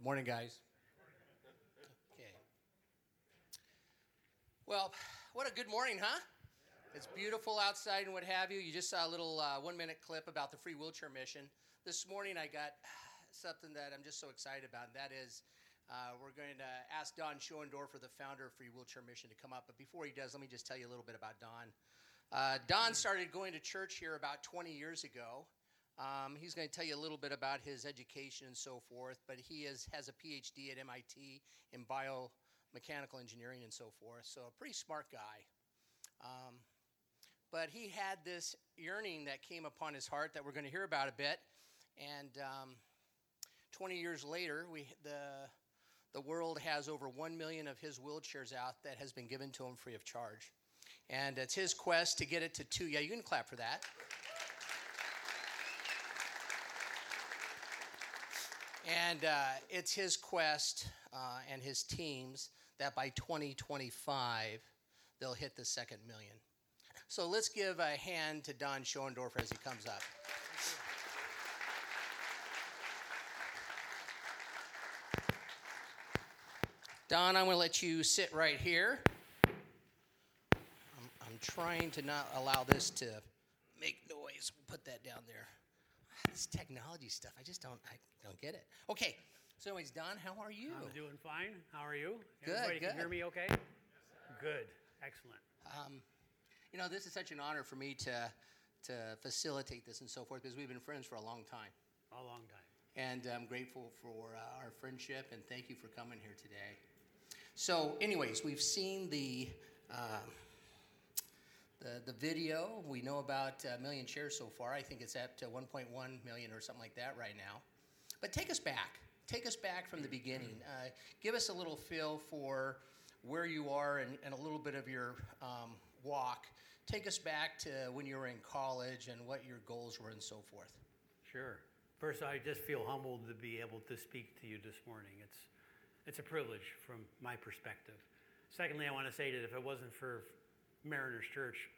Good morning, guys. Okay. Well, what a good morning, huh? It's beautiful outside and what have you. You just saw a little uh, one minute clip about the free wheelchair mission. This morning I got something that I'm just so excited about, and that is uh, we're going to ask Don Schoendorfer, the founder of Free Wheelchair Mission, to come up. But before he does, let me just tell you a little bit about Don. Uh, Don started going to church here about 20 years ago. Um, he's going to tell you a little bit about his education and so forth, but he is, has a PhD at MIT in biomechanical engineering and so forth, so a pretty smart guy. Um, but he had this yearning that came upon his heart that we're going to hear about a bit. And um, 20 years later, we, the, the world has over 1 million of his wheelchairs out that has been given to him free of charge. And it's his quest to get it to two. Yeah, you can clap for that. And uh, it's his quest uh, and his teams that by 2025, they'll hit the second million. So let's give a hand to Don Schoendorfer as he comes up. Don, I'm going to let you sit right here. I'm, I'm trying to not allow this to make noise. We'll put that down there. This technology stuff, I just don't, I don't get it. Okay, so anyways, Don, how are you? I'm doing fine. How are you? Good, Everybody good. can hear me okay? Good. Excellent. Um, you know, this is such an honor for me to to facilitate this and so forth because we've been friends for a long time, A long time. and I'm grateful for uh, our friendship and thank you for coming here today. So, anyways, we've seen the. Uh, the, the video, we know about a million shares so far. I think it's at uh, 1.1 million or something like that right now. But take us back. Take us back from the beginning. Uh, give us a little feel for where you are and, and a little bit of your um, walk. Take us back to when you were in college and what your goals were and so forth. Sure. First, I just feel humbled to be able to speak to you this morning. It's, it's a privilege from my perspective. Secondly, I want to say that if it wasn't for Mariners Church,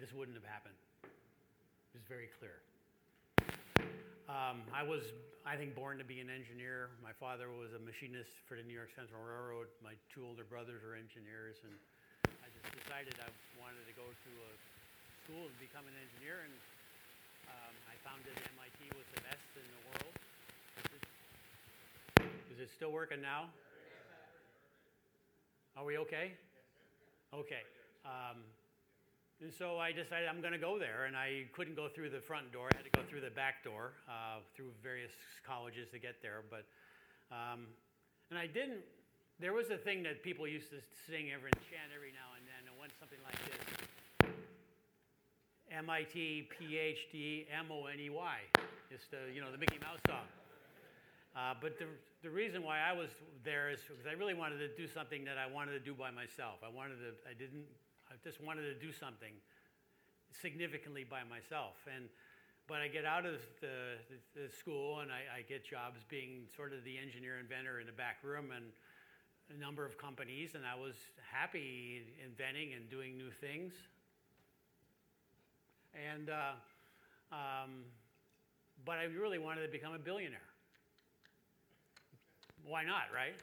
this wouldn't have happened. It's very clear. Um, I was, I think, born to be an engineer. My father was a machinist for the New York Central Railroad. My two older brothers are engineers, and I just decided I wanted to go to a school and become an engineer. And um, I found that MIT was the best in the world. Is it still working now? Are we okay? Okay. Um, and so I decided I'm going to go there, and I couldn't go through the front door. I had to go through the back door, uh, through various colleges to get there. But, um, and I didn't. There was a thing that people used to sing every chant every now and then. It went something like this: MIT PhD M O N E Y. It's the you know the Mickey Mouse song. Uh, but the, the reason why I was there is because I really wanted to do something that I wanted to do by myself. I wanted to, I didn't, I just wanted to do something significantly by myself. And, but I get out of the, the, school and I, I get jobs being sort of the engineer inventor in the back room and a number of companies, and I was happy inventing and doing new things. And, uh, um, but I really wanted to become a billionaire why not, right?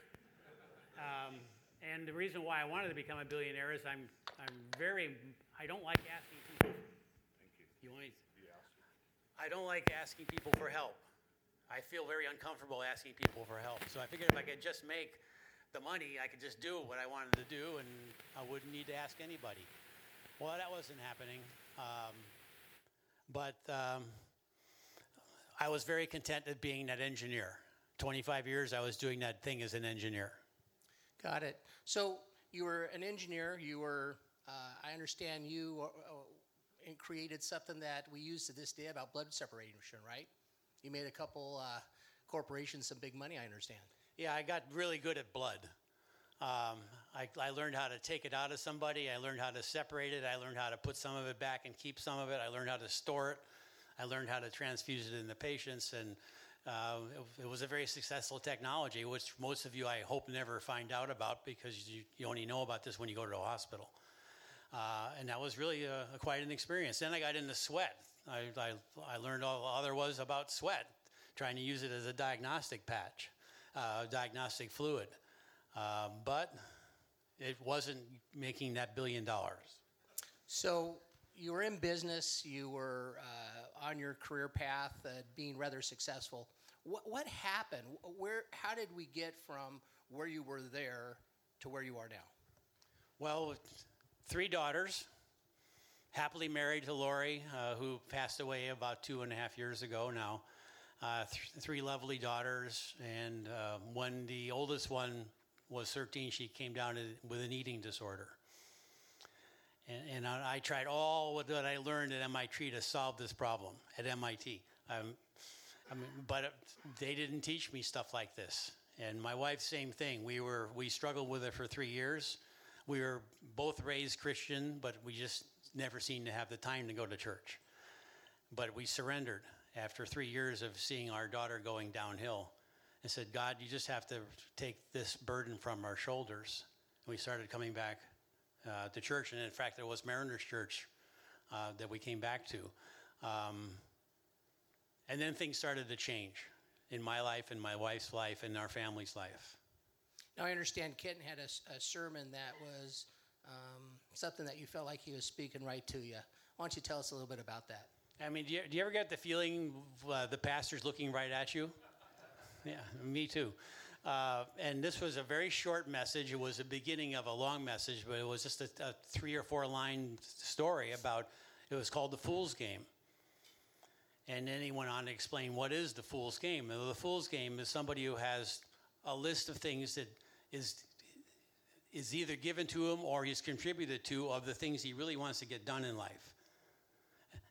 Um, and the reason why I wanted to become a billionaire is I'm, I'm very, I don't like asking people. Thank you. You want me? I don't like asking people for help. I feel very uncomfortable asking people for help. So I figured if I could just make the money, I could just do what I wanted to do and I wouldn't need to ask anybody. Well, that wasn't happening. Um, but um, I was very content at being that engineer. 25 years I was doing that thing as an engineer. Got it. So you were an engineer. You were, uh, I understand you uh, uh, created something that we use to this day about blood separation, right? You made a couple uh, corporations some big money, I understand. Yeah, I got really good at blood. Um, I, I, learned how to take it out of somebody. I learned how to separate it. I learned how to put some of it back and keep some of it. I learned how to store it. I learned how to transfuse it in the patients. And uh, it, was a very successful technology, which most of you, I hope, never find out about because you, you only know about this when you go to a hospital. Uh, and that was really a, a quite an experience. Then I got into sweat. I, I, I, learned all, there was about sweat, trying to use it as a diagnostic patch. uh, diagnostic fluid. Uh, but it wasn't making that billion dollars. So you were in business, you were uh, on your career path, uh, being rather successful. What, what happened? Where, how did we get from where you were there to where you are now? Well, three daughters, happily married to Lori, uh, who passed away about two and a half years ago now. Uh, th- three lovely daughters, and uh, when the oldest one was 13, she came down with an eating disorder. And, and I, I, tried all that I learned at MIT to solve this problem at MIT. Um, I mean, but they didn't teach me stuff like this. And my wife, same thing. We were we struggled with it for three years. We were both raised Christian, but we just never seemed to have the time to go to church. But we surrendered after three years of seeing our daughter going downhill and said, God, you just have to take this burden from our shoulders. And we started coming back uh, to church. And in fact, there was Mariners Church uh, that we came back to. Um, and then things started to change in my life, in my wife's life, in our family's life. Now, I understand Kenton had a, a sermon that was um, something that you felt like he was speaking right to you. Why don't you tell us a little bit about that? I mean, do you, do you ever get the feeling uh, the pastor's looking right at you? Yeah, me too. Uh, and this was a very short message. It was the beginning of a long message, but it was just a, a three or four line story about it was called The Fool's Game. And then he went on to explain what is the fool's game. the fool's game is somebody who has a list of things that is is either given to him or he's contributed to of the things he really wants to get done in life.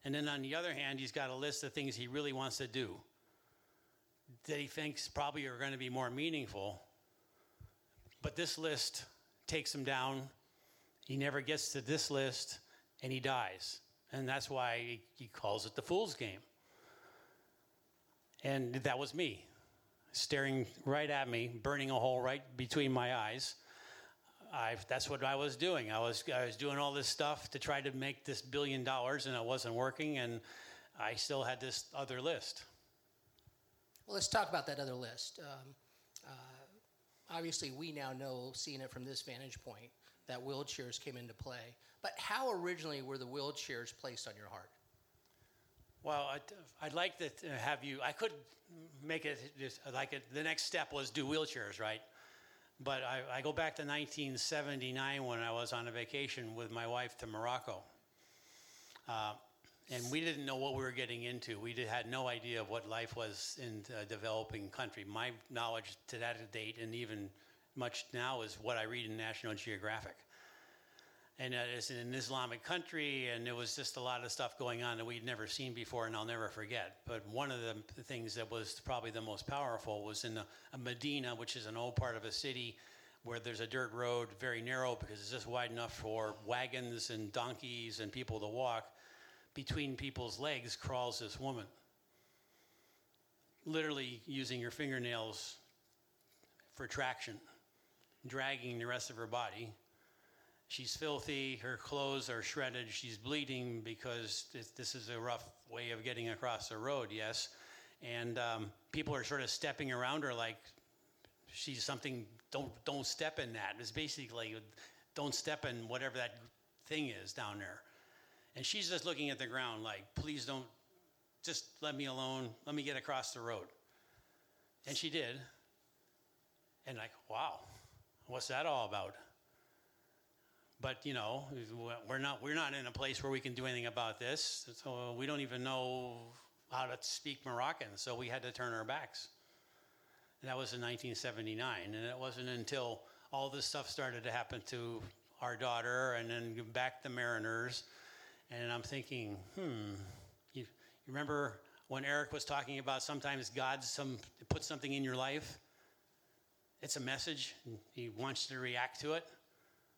And then on the other hand, he's got a list of things he really wants to do that he thinks probably are going to be more meaningful. But this list takes him down. He never gets to this list and he dies. And that's why he calls it the fool's game. And that was me, staring right at me, burning a hole right between my eyes. I, that's what I was doing. I was, I was doing all this stuff to try to make this billion dollars, and it wasn't working, and I still had this other list. Well, let's talk about that other list. Um, uh, obviously, we now know, seeing it from this vantage point, that wheelchairs came into play. But how originally were the wheelchairs placed on your heart? Well, I'd, I'd like to have you. I could make it just like it, the next step was do wheelchairs, right? But I, I, go back to 1979 when I was on a vacation with my wife to Morocco. Uh, and we didn't know what we were getting into. We did, had no idea of what life was in a uh, developing country. My knowledge to that date, and even much now, is what I read in National Geographic. And uh, it's in an Islamic country, and there was just a lot of stuff going on that we'd never seen before, and I'll never forget. But one of the things that was probably the most powerful was in a Medina, which is an old part of a city where there's a dirt road, very narrow because it's just wide enough for wagons and donkeys and people to walk between people's legs crawls this woman, literally using her fingernails for traction, dragging the rest of her body. She's filthy, her clothes are shredded, she's bleeding because this is a rough way of getting across the road, yes. And um, people are sort of stepping around her like she's something, don't, don't step in that. It's basically, don't step in whatever that thing is down there. And she's just looking at the ground like, please don't, just let me alone. Let me get across the road. And she did. And like, wow, what's that all about? But you know, we're not we're not in a place where we can do anything about this. So we don't even know how to speak Moroccan. So we had to turn our backs. And that was in 1979. And it wasn't until all this stuff started to happen to our daughter, and then back the Mariners, and I'm thinking, hmm, you, you remember when Eric was talking about sometimes God some puts something in your life? It's a message, he wants you to react to it.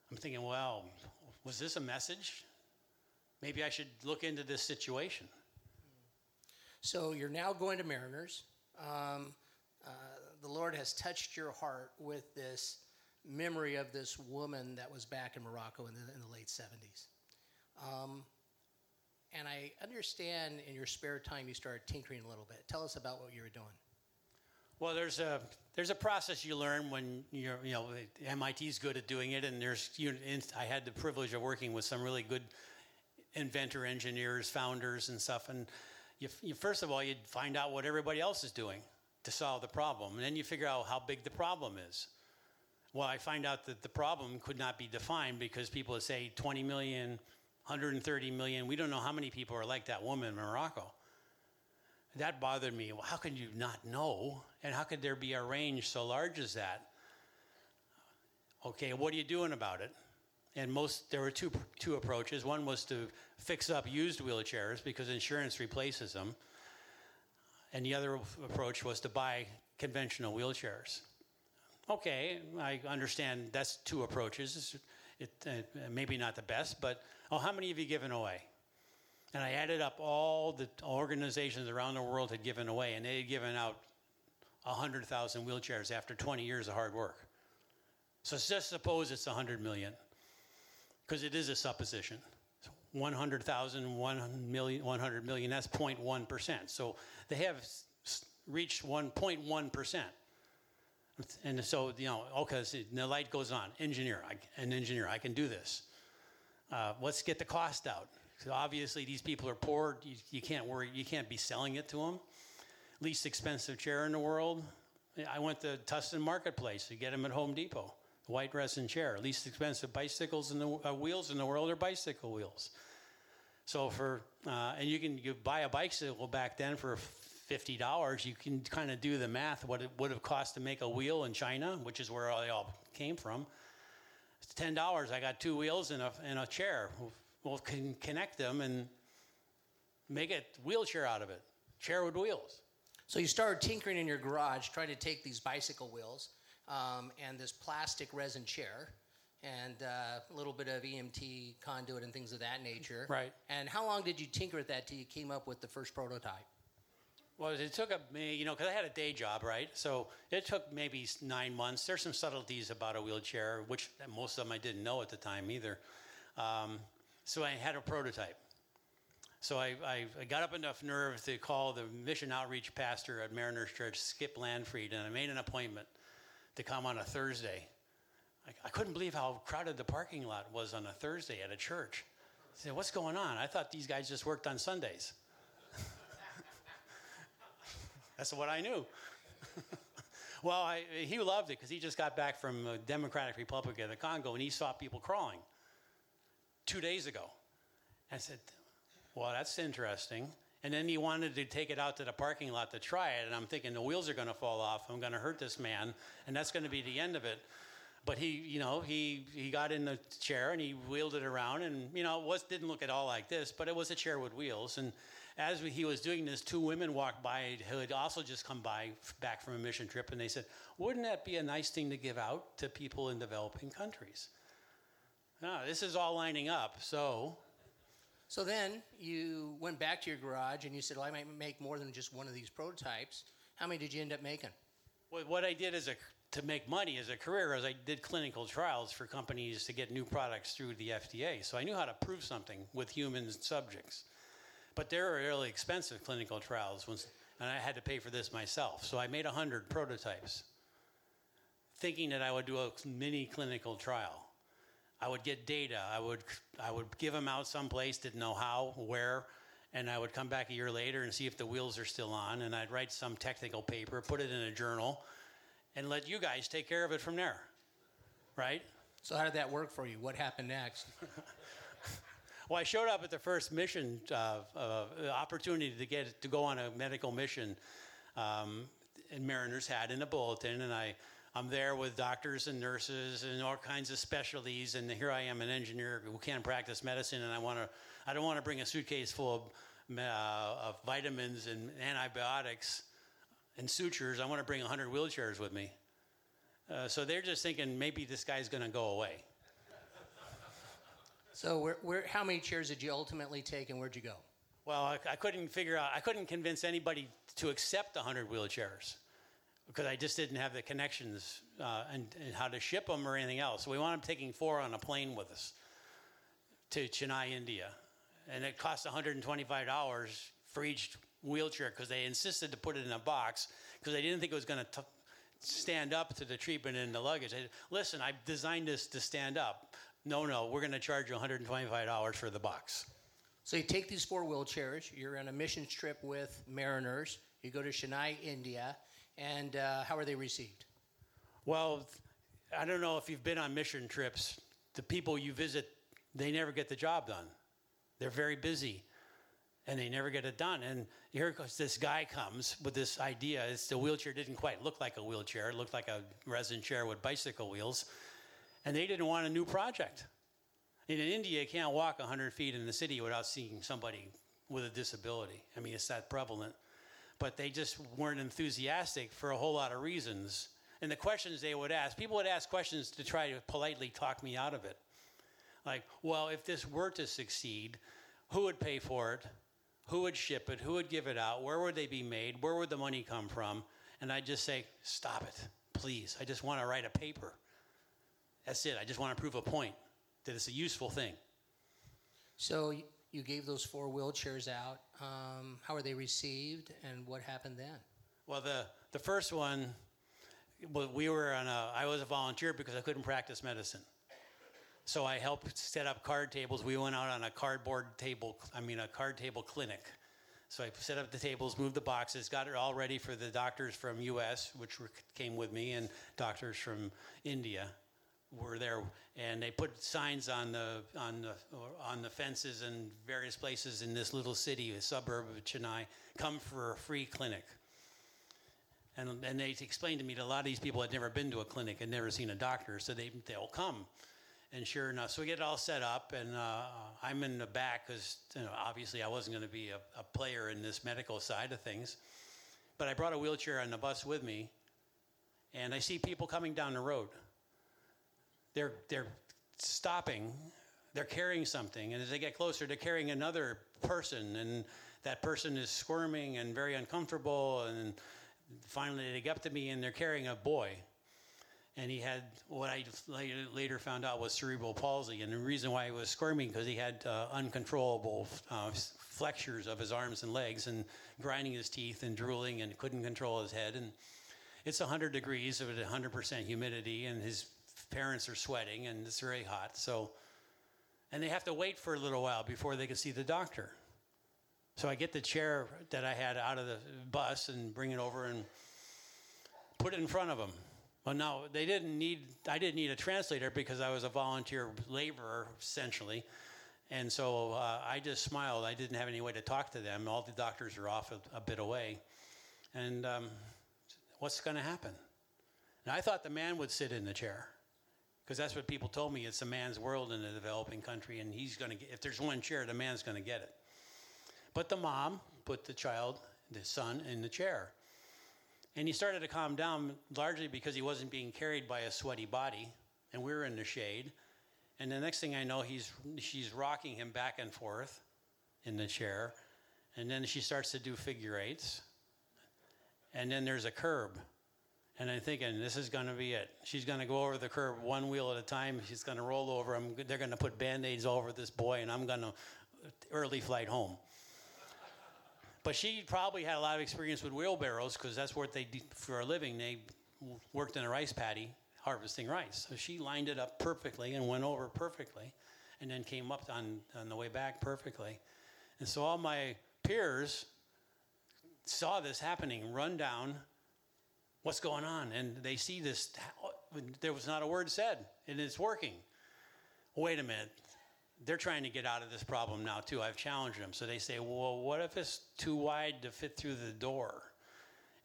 I'm thinking, well, was this a message? Maybe I should look into this situation. So you're now going to Mariners. Um, uh, the Lord has touched your heart with this memory of this woman that was back in Morocco in the, in the late 70s. Um, and I understand in your spare time you started tinkering a little bit. Tell us about what you were doing. Well, there's a there's a process you learn when you're you know MIT's good at doing it, and there's you. I had the privilege of working with some really good inventor engineers, founders, and stuff. And you, you first of all you find out what everybody else is doing to solve the problem, and then you figure out how big the problem is. Well, I find out that the problem could not be defined because people say 20 million, 130 million. We don't know how many people are like that woman in Morocco that bothered me. Well, how can you not know? And how could there be a range so large as that? Okay, what are you doing about it? And most there were two two approaches. One was to fix up used wheelchairs because insurance replaces them, and the other approach was to buy conventional wheelchairs. Okay, I understand that's two approaches. It, uh, maybe not the best, but oh, how many have you given away? And I added up all the organizations around the world had given away, and they had given out 100,000 wheelchairs after 20 years of hard work. So just suppose it's 100 million, because it is a supposition. 100,000, 1 million, 100 million, that's 0.1%. So they have reached 1.1%. And so, you know, okay, so the light goes on. Engineer, I, an engineer, I can do this. Uh, let's get the cost out. So obviously, these people are poor. You, you, can't worry. You can't be selling it to them. Least expensive chair in the world. I went to Tustin Marketplace to get them at Home Depot. White resin chair. Least expensive bicycles the uh, wheels in the world are bicycle wheels. So for uh, and you can you buy a bicycle back then for fifty dollars. You can kind of do the math what it would have cost to make a wheel in China, which is where they all came from. It's ten dollars. I got two wheels and a and a chair we'll can connect them and make a wheelchair out of it, chair with wheels. So you started tinkering in your garage, trying to take these bicycle wheels um, and this plastic resin chair and uh, a little bit of EMT conduit and things of that nature. Right. And how long did you tinker at that till you came up with the first prototype? Well, it took me, you know, because I had a day job, right? So it took maybe nine months. There's some subtleties about a wheelchair, which most of them I didn't know at the time either. Um, so I had a prototype. So I, I, I, got up enough nerve to call the mission outreach pastor at Mariners Church, Skip Landfried, and I made an appointment to come on a Thursday. I, I couldn't believe how crowded the parking lot was on a Thursday at a church. I said, What's going on? I thought these guys just worked on Sundays. That's what I knew. well, I, he loved it because he just got back from the Democratic Republic of the Congo and he saw people crawling two days ago. I said, Well, that's interesting. And then he wanted to take it out to the parking lot to try it. And I'm thinking the wheels are going to fall off. I'm going to hurt this man. And that's going to be the end of it. But he, you know, he, he got in the chair and he wheeled it around. And, you know, it was, didn't look at all like this, but it was a chair with wheels. And as he was doing this, two women walked by who had also just come by back from a mission trip. And they said, Wouldn't that be a nice thing to give out to people in developing countries? No, this is all lining up. So, so then you went back to your garage and you said, "Well, I might make more than just one of these prototypes." How many did you end up making? Well, what I did as a to make money as a career as I did clinical trials for companies to get new products through the FDA. So I knew how to prove something with human subjects. But they were really expensive clinical trials, and I had to pay for this myself. So I made 100 prototypes, thinking that I would do a mini clinical trial. I would get data. I would I would give them out someplace, didn't know how, where, and I would come back a year later and see if the wheels are still on, and I'd write some technical paper, put it in a journal, and let you guys take care of it from there, right? So how did that work for you? What happened next? well, I showed up at the first mission uh, uh, opportunity to get to go on a medical mission, um, and Mariners had in a bulletin, and I I'm there with doctors and nurses and all kinds of specialties, and here I am, an engineer who can't practice medicine, and I want to, I don't want to bring a suitcase full of, uh, of vitamins and antibiotics and sutures. I want to bring 100 wheelchairs with me. Uh, so they're just thinking maybe this guy's going to go away. So where, where, how many chairs did you ultimately take, and where'd you go? Well, I, I couldn't figure out. I couldn't convince anybody to accept 100 wheelchairs because I just didn't have the connections uh, and, and, how to ship them or anything else. So we wound up taking four on a plane with us to Chennai, India. And it cost $125 for each wheelchair because they insisted to put it in a box because they didn't think it was going to stand up to the treatment in the luggage. Listen, I designed this to stand up. No, no, we're going to charge you $125 for the box. So you take these four wheelchairs, you're on a mission trip with mariners, you go to Chennai, India, and uh, how are they received? Well, I don't know if you've been on mission trips. The people you visit, they never get the job done. They're very busy and they never get it done. And here comes this guy comes with this idea. It's the wheelchair didn't quite look like a wheelchair. It looked like a resin chair with bicycle wheels. And they didn't want a new project. in India, you can't walk 100 feet in the city without seeing somebody with a disability. I mean, it's that prevalent. But they just weren't enthusiastic for a whole lot of reasons. And the questions they would ask, people would ask questions to try to politely talk me out of it. Like, well, if this were to succeed, who would pay for it? Who would ship it? Who would give it out? Where would they be made? Where would the money come from? And I'd just say, stop it, please. I just want to write a paper. That's it. I just want to prove a point that it's a useful thing. So you gave those four wheelchairs out. Um, how were they received, and what happened then? Well, the the first one, we were on a. I was a volunteer because I couldn't practice medicine. So I helped set up card tables. We went out on a cardboard table, I mean, a card table clinic. So I set up the tables, moved the boxes, got it all ready for the doctors from U.S., which were, came with me, and doctors from India were there, and they put signs on the on the on the fences and various places in this little city, a suburb of Chennai. Come for a free clinic. And, and they explained to me that a lot of these people had never been to a clinic, had never seen a doctor, so they they'll come. And sure enough, so we get it all set up, and uh, I'm in the back because you know, obviously I wasn't going to be a, a, player in this medical side of things. But I brought a wheelchair on the bus with me, and I see people coming down the road. They're, they're stopping, they're carrying something, and as they get closer, they're carrying another person, and that person is squirming and very uncomfortable, and finally they get up to me and they're carrying a boy and he had what I later found out was cerebral palsy. And the reason why he was squirming because he had uh, uncontrollable uh, flexures of his arms and legs, and grinding his teeth and drooling, and couldn't control his head. And it's 100 degrees with 100% humidity, and his parents are sweating, and it's very hot. So, and they have to wait for a little while before they can see the doctor. So I get the chair that I had out of the bus and bring it over and put it in front of them. well, no, they didn't need. I didn't need a translator because I was a volunteer laborer essentially, and so uh, I just smiled. I didn't have any way to talk to them. All the doctors are off a, a bit away, and um, what's going to happen? And I thought the man would sit in the chair because that's what people told me. It's a man's world in a developing country, and he's going to get. If there's one chair, the man's going to get it. But the mom put the child, the son, in the chair. And he started to calm down largely because he wasn't being carried by a sweaty body, and we were in the shade. And the next thing I know, he's, she's rocking him back and forth in the chair. And then she starts to do figure eights. And then there's a curb. And I'm thinking, this is going to be it. She's going to go over the curb one wheel at a time. She's going to roll over. They're going to put band aids over this boy, and I'm going to early flight home. But she probably had a lot of experience with wheelbarrows because that's what they did for a living. They worked in a rice paddy harvesting rice. So she lined it up perfectly and went over perfectly and then came up on, on the way back perfectly. And so all my peers saw this happening, run down, what's going on? And they see this, there was not a word said, and it's working. Wait a minute, they're trying to get out of this problem now too. I've challenged them. So they say, well, what if it's too wide to fit through the door?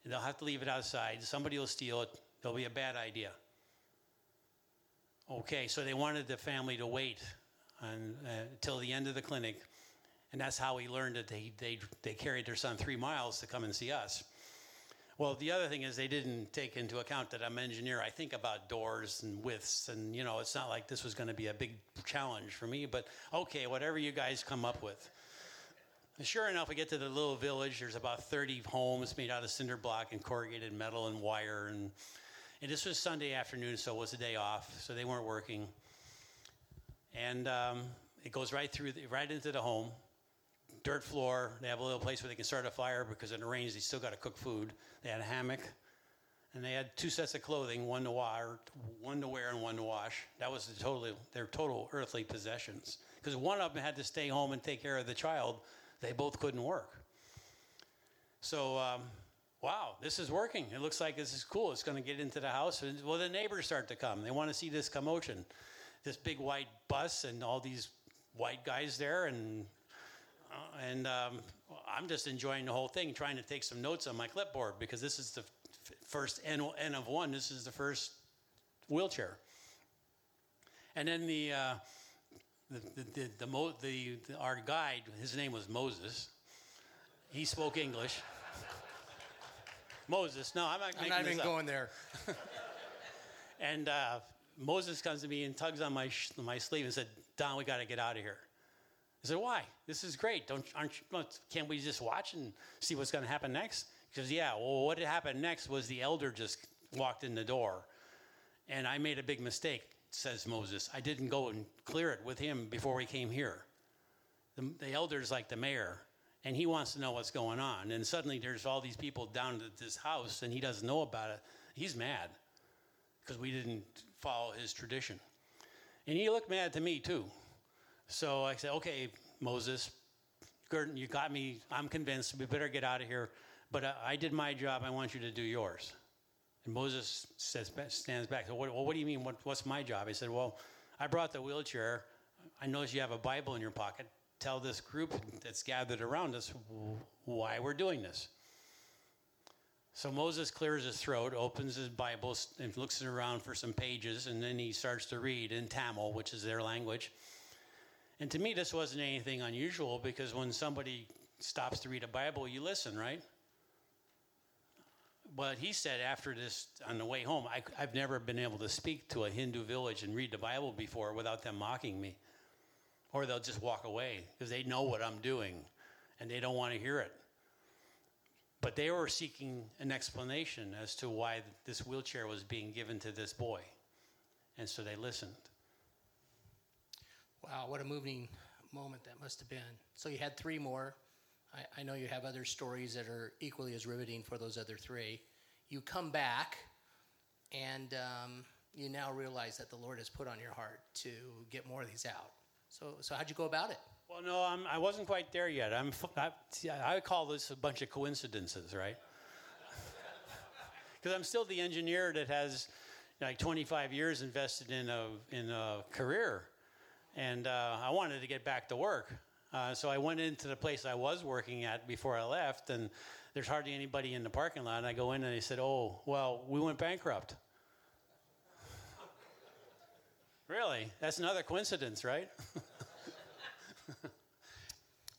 And they'll have to leave it outside. Somebody will steal it. It'll be a bad idea. Okay, so they wanted the family to wait until uh, the end of the clinic. And that's how we learned that they, they, they carried their son three miles to come and see us. Well, the other thing is they didn't take into account that I'm an engineer. I think about doors and widths, and you know, it's not like this was going to be a big challenge for me. But okay, whatever you guys come up with. Sure enough, we get to the little village. There's about 30 homes made out of cinder block and corrugated metal and wire, and and this was Sunday afternoon, so it was a day off, so they weren't working. And um, it goes right through, the, right into the home. Dirt floor. They have a little place where they can start a fire because in the rains they still got to cook food. They had a hammock, and they had two sets of clothing, one to wear, one to wear, and one to wash. That was the total their total earthly possessions. Because one of them had to stay home and take care of the child. They both couldn't work. So, um, wow, this is working. It looks like this is cool. It's going to get into the house. Well, the neighbors start to come. They want to see this commotion. This big white bus and all these white guys there. And, and um, I'm just enjoying the whole thing, trying to take some notes on my clipboard because this is the f- first N, N of one. This is the first wheelchair. And then the, uh, the, the, the, the, Mo, the, the, our guide, his name was Moses. He spoke English. Moses. No, I'm not. I'm not even going there. and uh, Moses comes to me and tugs on my sh- my sleeve and said, "Don, we got to get out of here." I said, "Why? This is great. Don't aren't you, can't we just watch and see what's going to happen next?" Because yeah, well, what happened next was the elder just walked in the door, and I made a big mistake. Says Moses, I didn't go and clear it with him before we came here. The, the elder's like the mayor and he wants to know what's going on. And suddenly there's all these people down at this house, and he doesn't know about it. He's mad because we didn't follow his tradition. And he looked mad to me too. So I said, okay, Moses, Gordon, you got me. I'm convinced. We better get out of here. But I, I did my job. I want you to do yours. And Moses says, stands back. So, what, well, what do you mean? What, what's my job? I said, well, I brought the wheelchair. I noticed you have a Bible in your pocket tell this group that's gathered around us why we're doing this. So Moses clears his throat, opens his Bible, and looks around for some pages, and then he starts to read in Tamil, which is their language. And to me, this wasn't anything unusual because when somebody stops to read a Bible, you listen, right? But he said after this, on the way home, I, have never been able to speak to a Hindu village and read the Bible before without them mocking me or they'll just walk away because they know what I'm doing and they don't want to hear it. But they were seeking an explanation as to why this wheelchair was being given to this boy. And so they listened. Wow, what a moving moment that must have been. So you had three more. I, I know you have other stories that are equally as riveting for those other three. You come back, and um, you now realize that the Lord has put on your heart to get more of these out. So, so how'd you go about it? Well, no, I'm, I wasn't quite there yet. I'm, I, I call this a bunch of coincidences, right? Because I'm still the engineer that has like 25 years invested in a, in a career. And uh, I wanted to get back to work. Uh, so I went into the place I was working at before I left, and there's hardly anybody in the parking lot. And I go in and they said, Oh, well, we went bankrupt. Really? That's another coincidence, right?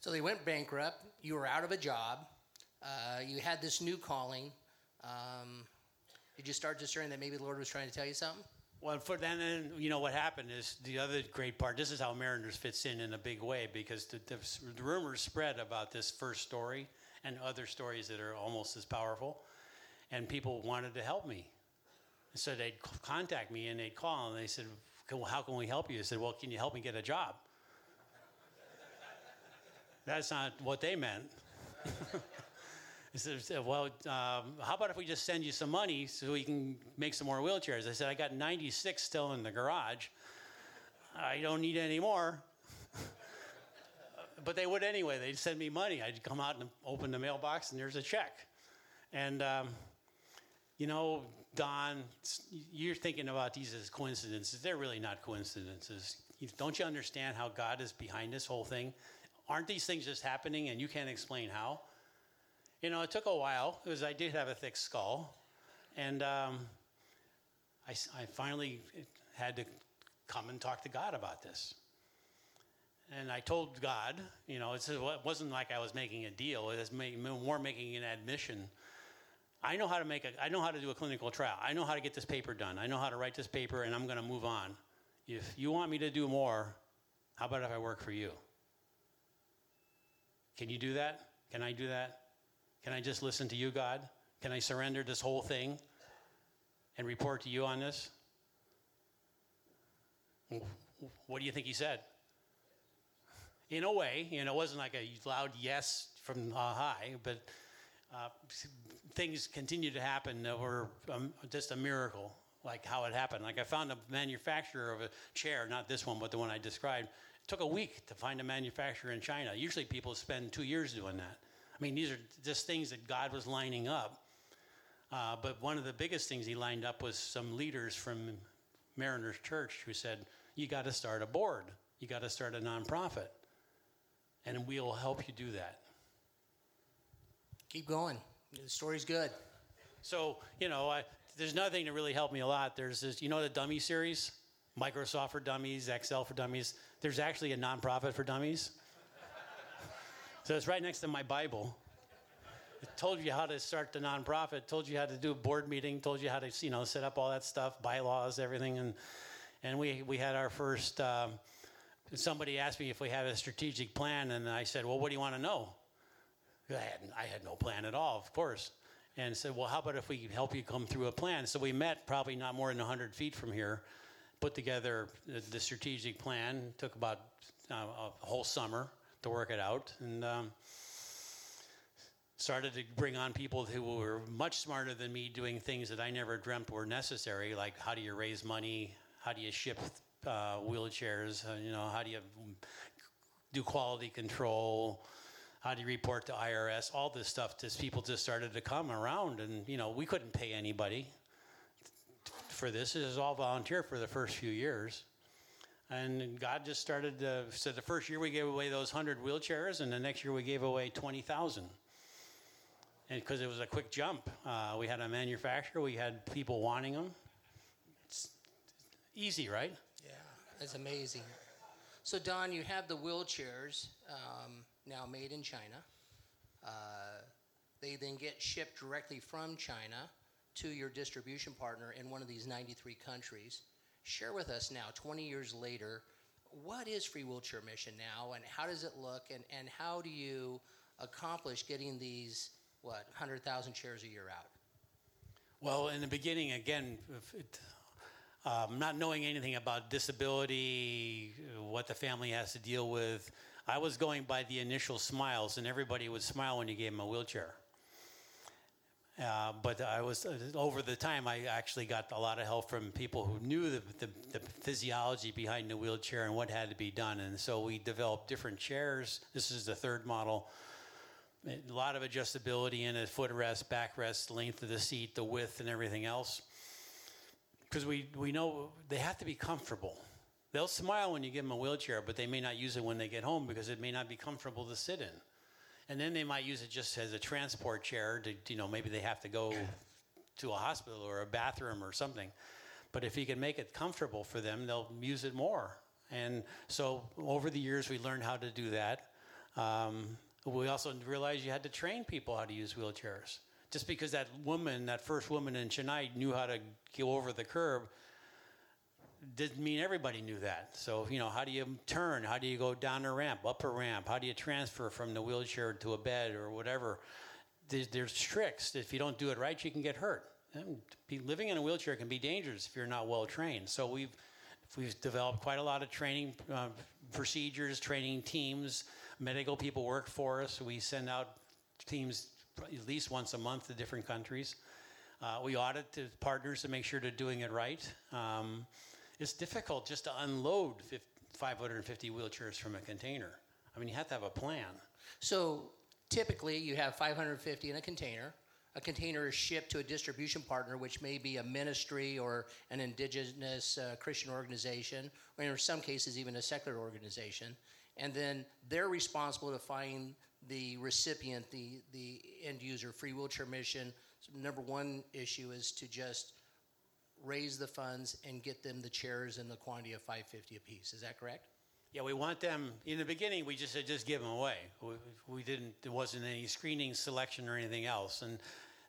so they went bankrupt. You were out of a job. Uh, you had this new calling. Um, did you start discerning that maybe the Lord was trying to tell you something? Well, for then, you know what happened is the other great part. This is how Mariners fits in in a big way because the, the, the rumors spread about this first story and other stories that are almost as powerful, and people wanted to help me. So they'd contact me and they'd call and they said, well, how can we help you? I said, well, can you help me get a job? That's not what they meant. Said, well, um, how about if we just send you some money so we can make some more wheelchairs? I said, I got 96 still in the garage. I don't need any more. but they would anyway. They'd send me money. I'd come out and open the mailbox, and there's a check. And, um, you know, Don, you're thinking about these as coincidences. They're really not coincidences. Don't you understand how God is behind this whole thing? Aren't these things just happening and you can't explain how? You know, it took a while because I did have a thick skull. And um, I, I finally had to come and talk to God about this. And I told God, you know, it wasn't like I was making a deal, it was more making an admission I know how to make a, I know how to do a clinical trial. I know how to get this paper done. I know how to write this paper, and I'm going to move on. If you want me to do more, how about if I work for you? Can you do that? Can I do that? Can I just listen to you, God? Can I surrender this whole thing and report to you on this? What do you think he said? in a way. You know, it wasn't like a loud yes from high, but uh, things continued to happen that were um, just a miracle, like how it happened. Like I found a manufacturer of a chair, not this one, but the one I described. It took a week to find a manufacturer in China. Usually people spend two years doing that. I mean, these are just things that God was lining up. Uh, but one of the biggest things he lined up was some leaders from Mariners Church who said, You got to start a board, you got to start a nonprofit, and we'll help you do that. Keep going. The story's good. So, you know, I, there's nothing to really help me a lot. There's this, you know, the dummy series, Microsoft for Dummies, Excel for Dummies. There's actually a nonprofit for dummies. So it's right next to my Bible. It told you how to start the nonprofit, told you how to do a board meeting, told you how to, you know, set up all that stuff, bylaws, everything. And, and we, we had our first, um, somebody asked me if we had a strategic plan, and I said, well, what do you want to know? I had, I had no plan at all, of course. And said, well, how about if we help you come through a plan? So we met probably not more than 100 feet from here, put together the, the strategic plan. Took about uh, a whole summer to work it out. And um, started to bring on people who were much smarter than me doing things that I never dreamt were necessary, like how do you raise money? How do you ship uh, wheelchairs? Uh, you know, how do you do quality control? how do you report to IRS? All this stuff, just people just started to come around, and you know we couldn't pay anybody for this. It was all volunteer for the first few years, and God just started. To, so the first year we gave away those hundred wheelchairs, and the next year we gave away twenty thousand. And because it was a quick jump, uh, we had a manufacturer, we had people wanting them. It's easy, right? Yeah, it's amazing. So Don, you have the wheelchairs. Um, now made in China. Uh, they then get shipped directly from China to your distribution partner in one of these 93 countries. Share with us now, 20 years later, what is Free Wheelchair Mission now, and how does it look, and, and how do you accomplish getting these, what, 100,000 chairs a year out? Well, in the beginning, again, it, um, not knowing anything about disability, what the family has to deal with, I was going by the initial smiles, and everybody would smile when you gave them a wheelchair. Uh, but I was uh, over the time. I actually got a lot of help from people who knew the, the, the, physiology behind the wheelchair and what had to be done. And so we developed different chairs. This is the third model. A lot of adjustability in it: footrest, backrest, length of the seat, the width, and everything else. Because we we know they have to be comfortable. They'll smile when you give them a wheelchair, but they may not use it when they get home because it may not be comfortable to sit in. And then they might use it just as a transport chair to, you know, maybe they have to go to a hospital or a bathroom or something. But if you can make it comfortable for them, they'll use it more. And so over the years, we learned how to do that. Um, we also realized you had to train people how to use wheelchairs. Just because that woman, that first woman in Chennai, knew how to go over the curb, didn't mean everybody knew that. So, you know, how do you turn? How do you go down a ramp, up a ramp? How do you transfer from the wheelchair to a bed or whatever? There's, there's tricks. If you don't do it right, you can get hurt. And living in a wheelchair can be dangerous if you're not well trained. So we've we've developed quite a lot of training uh, procedures, training teams. Medical people work for us. We send out teams at least once a month to different countries. Uh, we audit the partners to make sure they're doing it right. Um, it's difficult just to unload 550 wheelchairs from a container. I mean, you have to have a plan. So typically, you have 550 in a container. A container is shipped to a distribution partner, which may be a ministry or an indigenous uh, Christian organization, or in some cases, even a secular organization. And then they're responsible to find the recipient, the, the end user, free wheelchair mission. Number one issue is to just raise the funds and get them the chairs in the quantity of 550 apiece. Is that correct? Yeah, we want them. In the beginning, we just said just give them away. We, we didn't. There wasn't any screening, selection, or anything else. And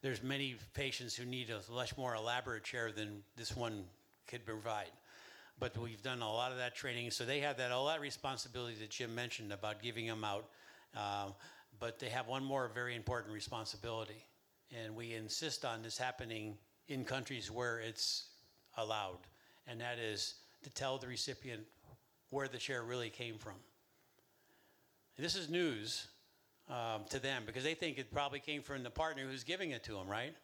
there's many patients who need a much more elaborate chair than this one could provide. But we've done a lot of that training, so they have that all that responsibility that Jim mentioned about giving them out. Um, but they have one more very important responsibility, and we insist on this happening in countries where it's allowed, and that is to tell the recipient where the chair really came from. this is news um, to them because they think it probably came from the partner who's giving it to them, right?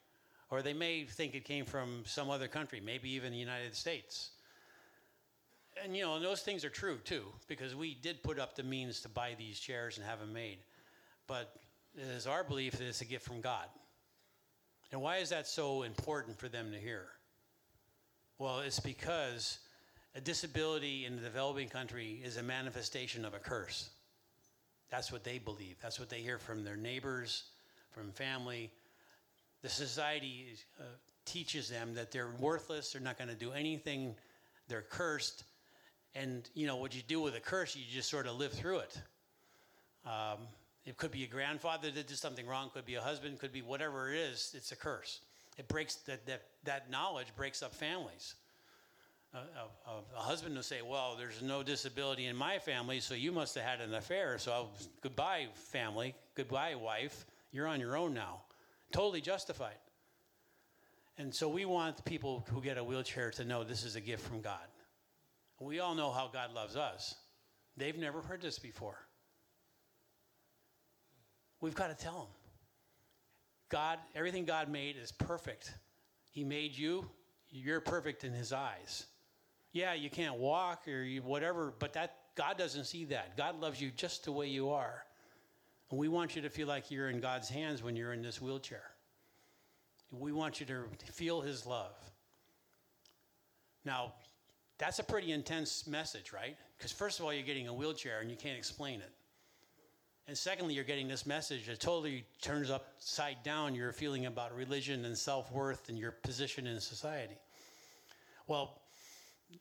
Or they may think it came from some other country, maybe even the United States. And you know, and those things are true too, because we did put up the means to buy these chairs and have them made. But it is our belief that it's a gift from God. And why is that so important for them to hear? Well, it's because a disability in a developing country is a manifestation of a curse. That's what they believe. That's what they hear from their neighbors, from family. The society uh, teaches them that they're worthless, they're not going to do anything, they're cursed. And, you know, what you do with a curse, you just sort of live through it. Um, it could be a grandfather that did something wrong, could be a husband, could be whatever it is, it's a curse. It breaks, that, that, that knowledge breaks up families. A, a, a husband will say, Well, there's no disability in my family, so you must have had an affair. So I'll, goodbye, family. Goodbye, wife. You're on your own now. Totally justified. And so we want people who get a wheelchair to know this is a gift from God. We all know how God loves us. They've never heard this before. We've got to tell them. God, everything God made is perfect. He made you, you're perfect in His eyes. Yeah, you can't walk or you, whatever, but that God doesn't see that. God loves you just the way you are. And we want you to feel like you're in God's hands when you're in this wheelchair. We want you to feel His love. Now, that's a pretty intense message, right? Because, first of all, you're getting a wheelchair and you can't explain it. And secondly, you're getting this message that totally turns upside down your feeling about religion and self worth and your position in society. Well,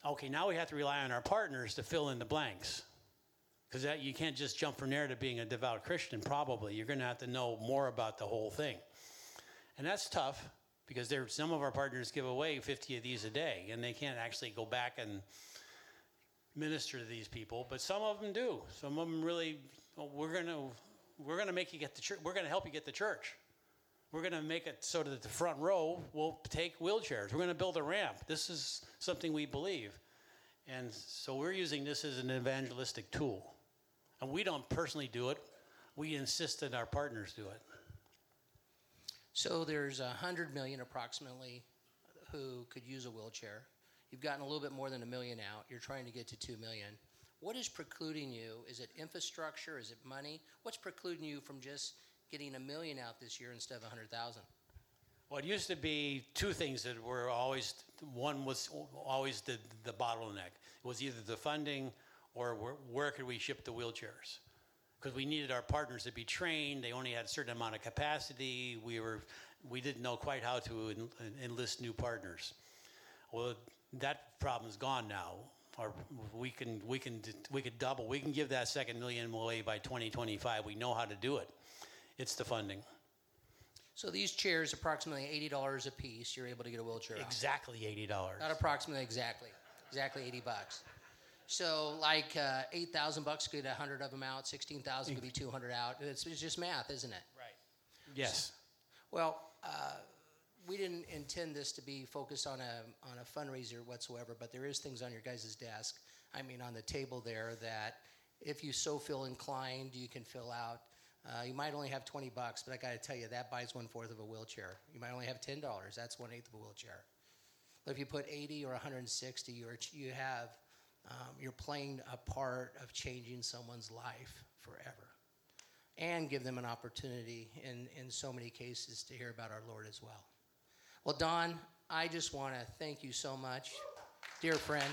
okay, now we have to rely on our partners to fill in the blanks. Because you can't just jump from there to being a devout Christian, probably. You're going to have to know more about the whole thing. And that's tough because there, some of our partners give away 50 of these a day, and they can't actually go back and minister to these people, but some of them do. Some of them really well, we're going to we're going to make you get the church. We're going to help you get the church. We're going to make it so that the front row will take wheelchairs. We're going to build a ramp. This is something we believe. And so we're using this as an evangelistic tool. And we don't personally do it. We insist that our partners do it. So there's a hundred million approximately who could use a wheelchair. You've gotten a little bit more than a million out. You're trying to get to two million. What is precluding you? Is it infrastructure? Is it money? What's precluding you from just getting a million out this year instead of a hundred thousand? Well, it used to be two things that were always, one was always the, the bottleneck. It was either the funding or where, where could we ship the wheelchairs? Because we needed our partners to be trained. They only had a certain amount of capacity. We, were, we didn't know quite how to en, enlist new partners. Well, that problem's gone now. Or we can, we, can, we could double. We can give that second million away by 2025. We know how to do it. It's the funding. So these chairs, approximately eighty dollars a piece, you're able to get a wheelchair. Exactly eighty dollars. Not approximately, exactly, exactly eighty bucks. So like uh, eight thousand bucks could get a hundred of them out. Sixteen thousand could be two hundred out. It's, it's just math, isn't it? Right. Yes. Well, uh, we didn't intend this to be focused on a on a fundraiser whatsoever, but there is things on your guys' desk. I mean, on the table there that if you so feel inclined, you can fill out. Uh, you might only have 20 bucks, but I got to tell you, that buys one fourth of a wheelchair. You might only have $10, that's one eighth of a wheelchair. But if you put 80 or 160, you're, you have, um, you're playing a part of changing someone's life forever. And give them an opportunity in, in so many cases to hear about our Lord as well. Well, Don, I just want to thank you so much, dear friend.